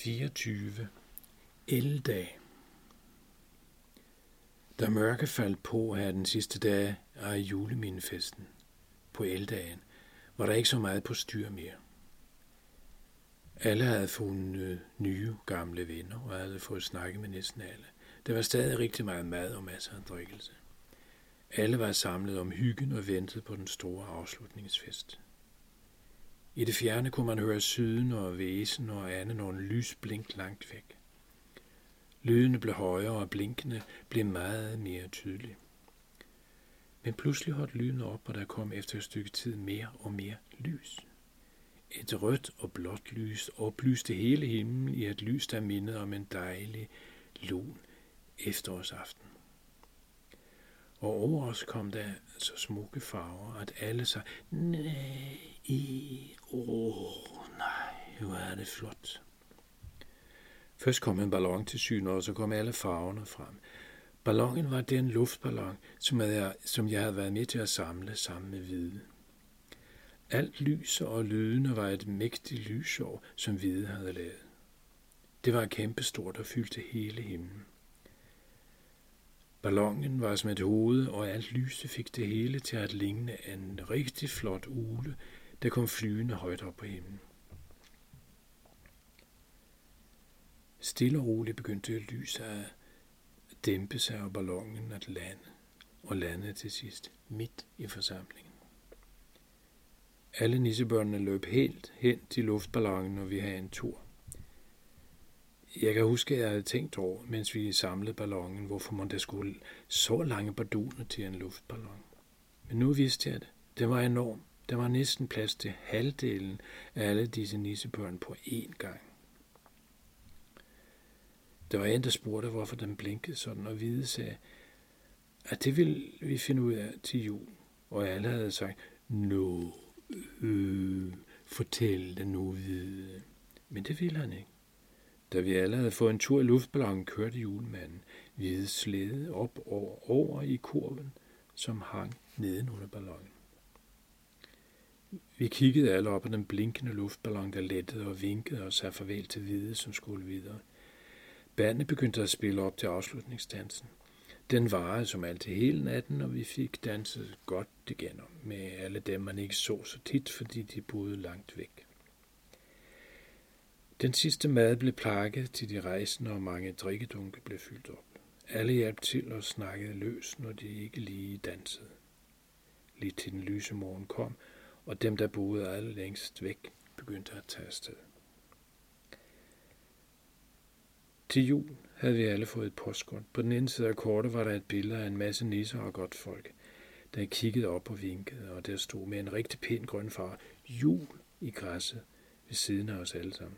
24. Eldag. Da mørke faldt på her den sidste dag af juleminfesten på eldagen, var der ikke så meget på styr mere. Alle havde fundet nye, gamle venner og havde fået snakke med næsten alle. Der var stadig rigtig meget mad og masser af drikkelse. Alle var samlet om hyggen og ventede på den store afslutningsfest. I det fjerne kunne man høre syden og væsen og andet nogle lys blink langt væk. Lydene blev højere, og blinkene blev meget mere tydelige. Men pludselig holdt lyden op, og der kom efter et stykke tid mere og mere lys. Et rødt og blåt lys oplyste hele himlen i et lys, der mindede om en dejlig, lun efterårsaften. Og over os kom der så smukke farver, at alle sagde, nej, i. åh, nej, hvor er det flot. Først kom en ballon til syne, og så kom alle farverne frem. Ballonen var den luftballon, som jeg, som jeg havde været med til at samle sammen med hvide. Alt lys og lydene var et mægtigt lysår, som hvide havde lavet. Det var kæmpestort og fyldte hele himlen. Ballonen var som et hoved, og alt lyset fik det hele til at ligne en rigtig flot ule, der kom flyvende højt op på himlen. Stille og roligt begyndte lyset at dæmpe sig og ballonen at lande, og lande til sidst midt i forsamlingen. Alle nissebørnene løb helt hen til luftballonen, og vi havde en tur. Jeg kan huske, at jeg havde tænkt over, mens vi samlede ballonen, hvorfor man der skulle så lange barduner til en luftballon. Men nu vidste jeg det. Det var enormt. Der var næsten plads til halvdelen af alle disse nissebørn på én gang. Der var en, der spurgte, hvorfor den blinkede sådan, og Hvide sagde, at det ville vi finde ud af til jul. Og alle havde sagt, no, øh, fortæl det nu, Hvide. Men det ville han ikke. Da vi alle havde fået en tur i luftballonen, kørte julemanden hvide slæde op over, over i kurven, som hang nedenunder ballonen. Vi kiggede alle op på den blinkende luftballon, der lettede og vinkede og sagde farvel til hvide, som skulle videre. Bandet begyndte at spille op til afslutningsdansen. Den varede som altid hele natten, og vi fik danset godt igen med alle dem, man ikke så så tit, fordi de boede langt væk. Den sidste mad blev plakket til de rejsende, og mange drikkedunke blev fyldt op. Alle hjalp til og snakkede løs, når de ikke lige dansede. Lige til den lyse morgen kom, og dem, der boede alle længst væk, begyndte at tage afsted. Til jul havde vi alle fået et postkort. På den ene side af kortet var der et billede af en masse nisser og godt folk, der kiggede op og vinkede, og der stod med en rigtig pæn grøn far, jul i græsset ved siden af os alle sammen.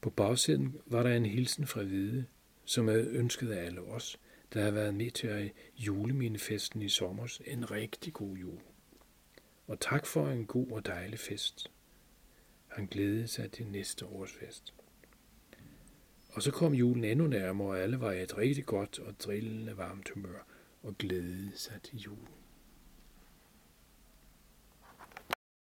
På bagsiden var der en hilsen fra Hvide, som havde ønsket af alle os, der havde været med til at juleminefesten i sommer, en rigtig god jul. Og tak for en god og dejlig fest. Han glædede sig til næste års fest. Og så kom julen endnu nærmere, og alle var i et rigtig godt og drillende varmt humør og glædede sig til julen.